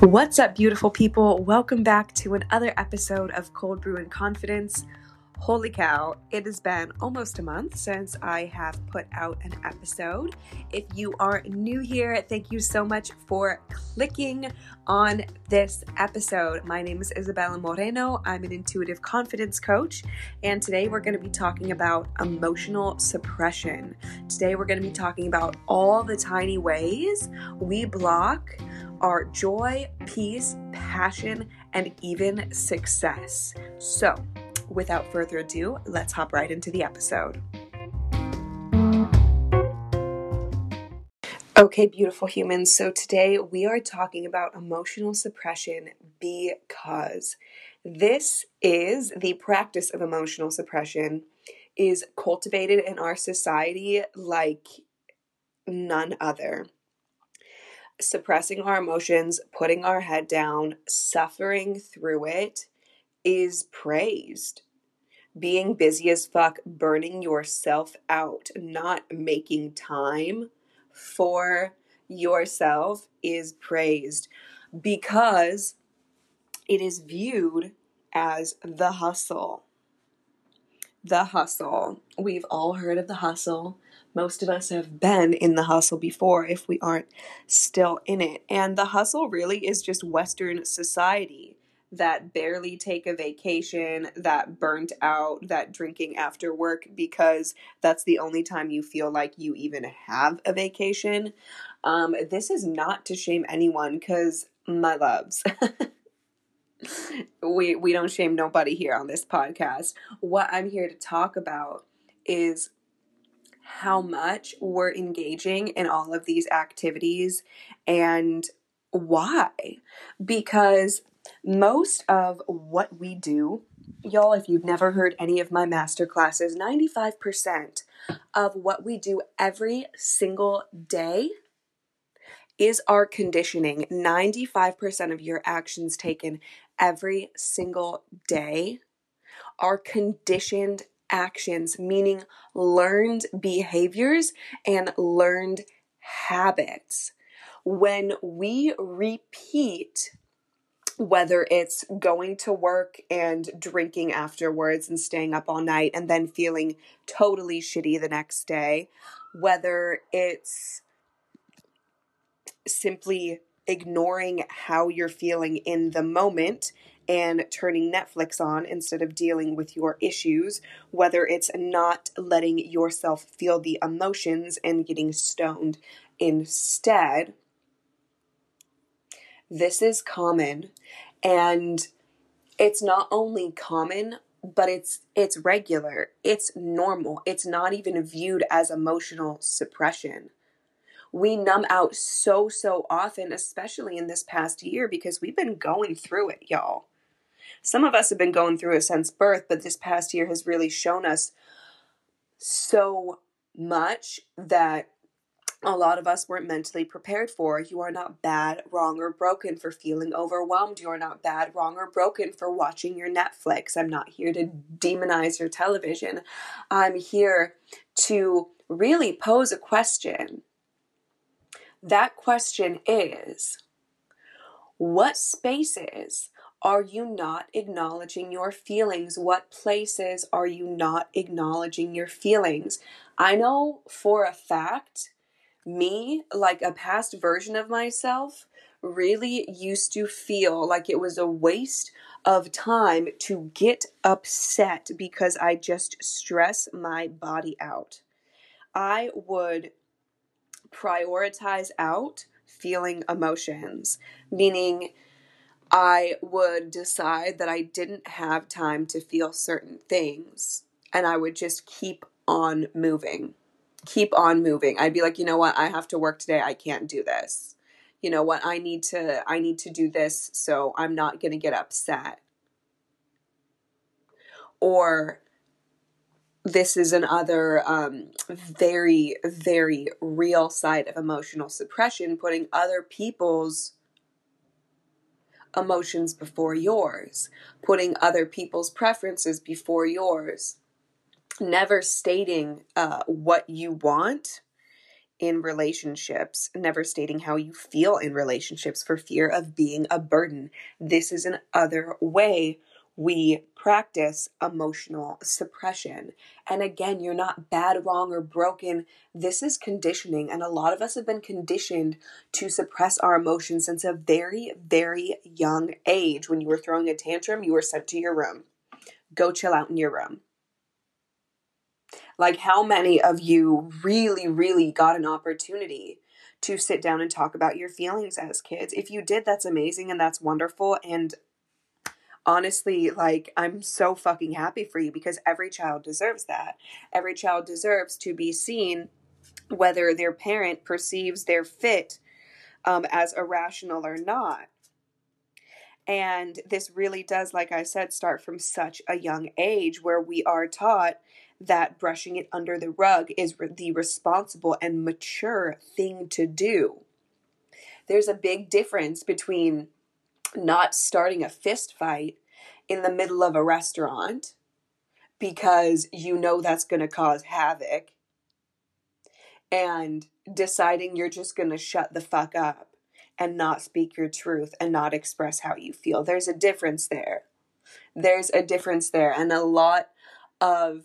What's up, beautiful people? Welcome back to another episode of Cold Brew and Confidence. Holy cow, it has been almost a month since I have put out an episode. If you are new here, thank you so much for clicking on this episode. My name is Isabella Moreno. I'm an intuitive confidence coach, and today we're going to be talking about emotional suppression. Today we're going to be talking about all the tiny ways we block our joy, peace, passion, and even success. So, without further ado, let's hop right into the episode. Okay, beautiful humans. So today we are talking about emotional suppression because this is the practice of emotional suppression is cultivated in our society like none other suppressing our emotions, putting our head down, suffering through it is praised. Being busy as fuck, burning yourself out, not making time for yourself is praised because it is viewed as the hustle. The hustle. We've all heard of the hustle. Most of us have been in the hustle before if we aren't still in it. And the hustle really is just Western society that barely take a vacation, that burnt out, that drinking after work because that's the only time you feel like you even have a vacation. Um, this is not to shame anyone because my loves. we we don't shame nobody here on this podcast. What I'm here to talk about is how much we're engaging in all of these activities and why. Because most of what we do, y'all, if you've never heard any of my master classes, 95% of what we do every single day is our conditioning. 95% of your actions taken every single day are conditioned actions, meaning learned behaviors and learned habits. When we repeat, whether it's going to work and drinking afterwards and staying up all night and then feeling totally shitty the next day, whether it's simply ignoring how you're feeling in the moment and turning Netflix on instead of dealing with your issues, whether it's not letting yourself feel the emotions and getting stoned instead. This is common and it's not only common but it's it's regular. It's normal. It's not even viewed as emotional suppression. We numb out so so often especially in this past year because we've been going through it y'all some of us have been going through it since birth, but this past year has really shown us so much that a lot of us weren't mentally prepared for. You are not bad, wrong, or broken for feeling overwhelmed. You are not bad, wrong, or broken for watching your Netflix. I'm not here to demonize your television. I'm here to really pose a question. That question is what spaces are you not acknowledging your feelings? What places are you not acknowledging your feelings? I know for a fact, me, like a past version of myself, really used to feel like it was a waste of time to get upset because I just stress my body out. I would prioritize out feeling emotions, meaning I would decide that I didn't have time to feel certain things and I would just keep on moving. Keep on moving. I'd be like, "You know what? I have to work today. I can't do this." You know what? I need to I need to do this so I'm not going to get upset. Or this is another um, very, very real side of emotional suppression, putting other people's emotions before yours, putting other people's preferences before yours, never stating uh, what you want in relationships, never stating how you feel in relationships for fear of being a burden. This is an other way we practice emotional suppression. And again, you're not bad, wrong, or broken. This is conditioning. And a lot of us have been conditioned to suppress our emotions since a very, very young age. When you were throwing a tantrum, you were sent to your room. Go chill out in your room. Like, how many of you really, really got an opportunity to sit down and talk about your feelings as kids? If you did, that's amazing and that's wonderful. And honestly, like, I'm so fucking happy for you because every child deserves that. Every child deserves to be seen, whether their parent perceives their fit um, as irrational or not. And this really does, like I said, start from such a young age where we are taught that brushing it under the rug is the responsible and mature thing to do. There's a big difference between not starting a fist fight in the middle of a restaurant because you know that's going to cause havoc and deciding you're just going to shut the fuck up and not speak your truth and not express how you feel. There's a difference there. There's a difference there. And a lot of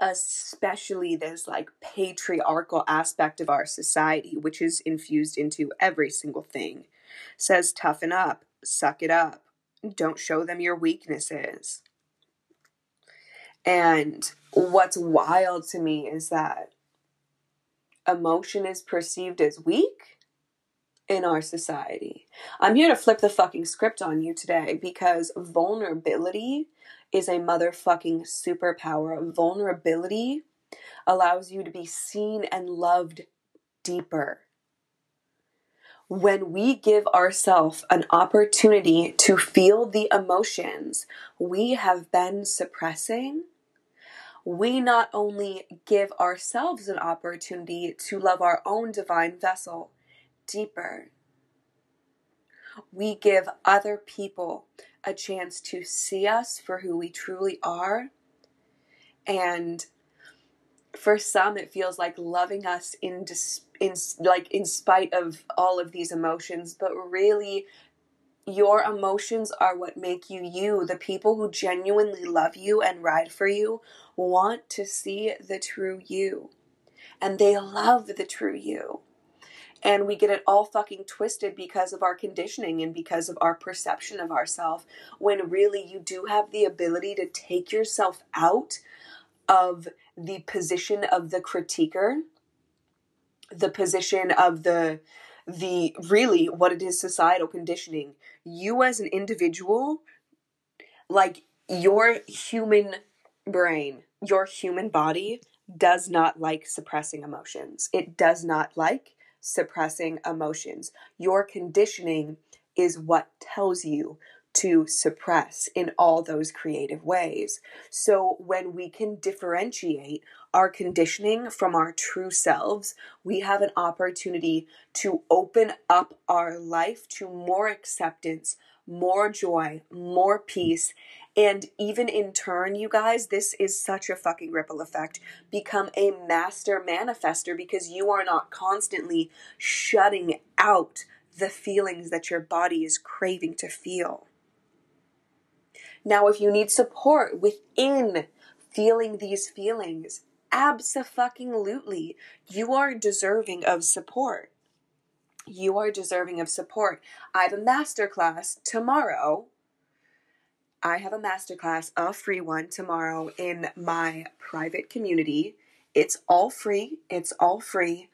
especially this like patriarchal aspect of our society, which is infused into every single thing, says toughen up, suck it up, don't show them your weaknesses. And what's wild to me is that emotion is perceived as weak in our society. I'm here to flip the fucking script on you today because vulnerability is a motherfucking superpower. Vulnerability allows you to be seen and loved deeper. When we give ourselves an opportunity to feel the emotions we have been suppressing, we not only give ourselves an opportunity to love our own divine vessel deeper, we give other people a chance to see us for who we truly are. And for some, it feels like loving us in, dis- in like in spite of all of these emotions, but really your emotions are what make you you. The people who genuinely love you and ride for you want to see the true you. And they love the true you and we get it all fucking twisted because of our conditioning and because of our perception of ourselves when really you do have the ability to take yourself out of the position of the critiquer the position of the the really what it is societal conditioning you as an individual like your human brain your human body does not like suppressing emotions it does not like suppressing emotions. Your conditioning is what tells you to suppress in all those creative ways. So, when we can differentiate our conditioning from our true selves, we have an opportunity to open up our life to more acceptance, more joy, more peace, and even in turn, you guys, this is such a fucking ripple effect. Become a master manifester because you are not constantly shutting out the feelings that your body is craving to feel. Now, if you need support within feeling these feelings, absolutely, you are deserving of support. You are deserving of support. I have a masterclass tomorrow I have a masterclass, a free one tomorrow in my private community. It's all free. It's all free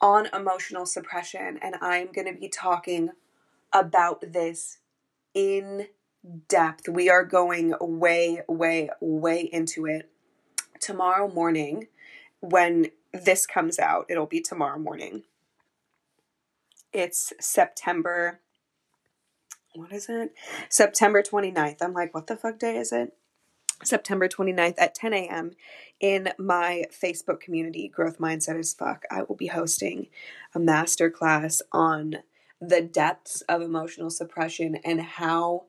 on emotional suppression. And I'm going to be talking about this in depth. We are going way, way, way into it. Tomorrow morning, when this comes out, it'll be tomorrow morning. It's September what is it? September 29th. I'm like, what the fuck day is it? September 29th at 10 a.m. in my Facebook community, Growth Mindset as Fuck. I will be hosting a masterclass on the depths of emotional suppression and how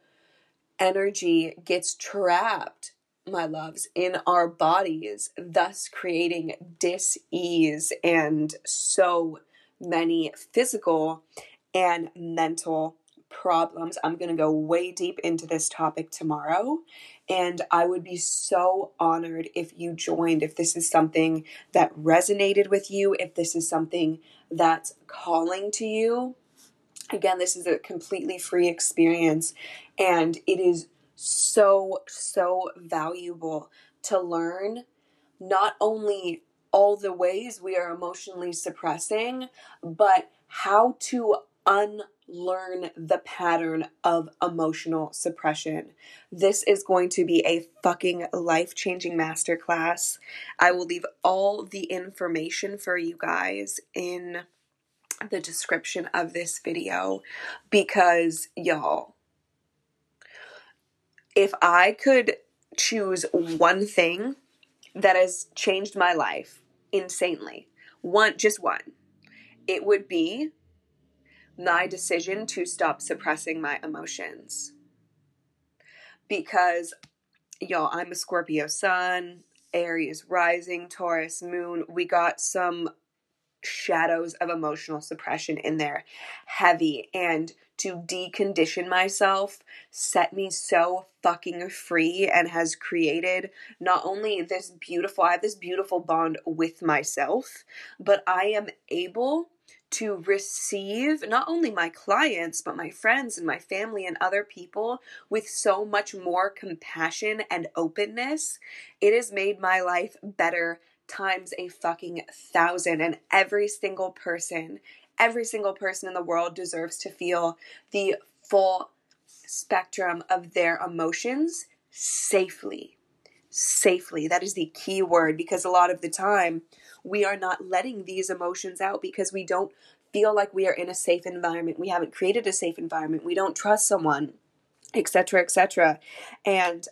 energy gets trapped my loves, in our bodies, thus creating dis ease and so many physical and mental problems. I'm going to go way deep into this topic tomorrow. And I would be so honored if you joined, if this is something that resonated with you, if this is something that's calling to you. Again, this is a completely free experience, and it is so, so valuable to learn not only all the ways we are emotionally suppressing, but how to unlearn the pattern of emotional suppression. This is going to be a fucking life changing masterclass. I will leave all the information for you guys in the description of this video because, y'all, if I could choose one thing that has changed my life insanely, one, just one, it would be my decision to stop suppressing my emotions. Because, y'all, I'm a Scorpio sun, Aries rising, Taurus moon. We got some shadows of emotional suppression in there heavy and to decondition myself set me so fucking free and has created not only this beautiful I have this beautiful bond with myself but I am able to receive not only my clients, but my friends and my family and other people with so much more compassion and openness. It has made my life better times a fucking thousand. And every single person, every single person in the world deserves to feel the full spectrum of their emotions safely. Safely. That is the key word because a lot of the time we are not letting these emotions out because we don't feel like we are in a safe environment. We haven't created a safe environment. We don't trust someone, etc., etc. And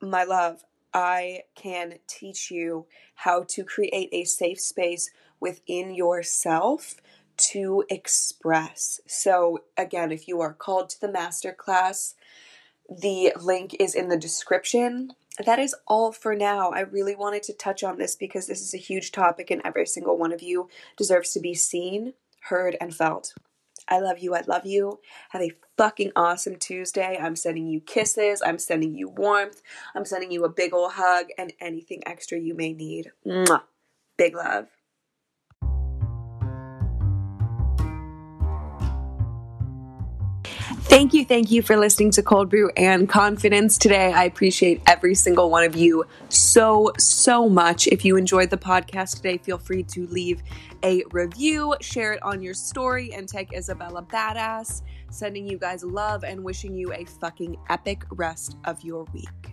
my love, I can teach you how to create a safe space within yourself to express. So, again, if you are called to the masterclass, the link is in the description. That is all for now. I really wanted to touch on this because this is a huge topic, and every single one of you deserves to be seen, heard, and felt. I love you. I love you. Have a fucking awesome Tuesday. I'm sending you kisses. I'm sending you warmth. I'm sending you a big ol' hug and anything extra you may need. Mwah. Big love. Thank you, thank you for listening to Cold Brew and Confidence today. I appreciate every single one of you so, so much. If you enjoyed the podcast today, feel free to leave a review, share it on your story, and tag Isabella Badass. Sending you guys love and wishing you a fucking epic rest of your week.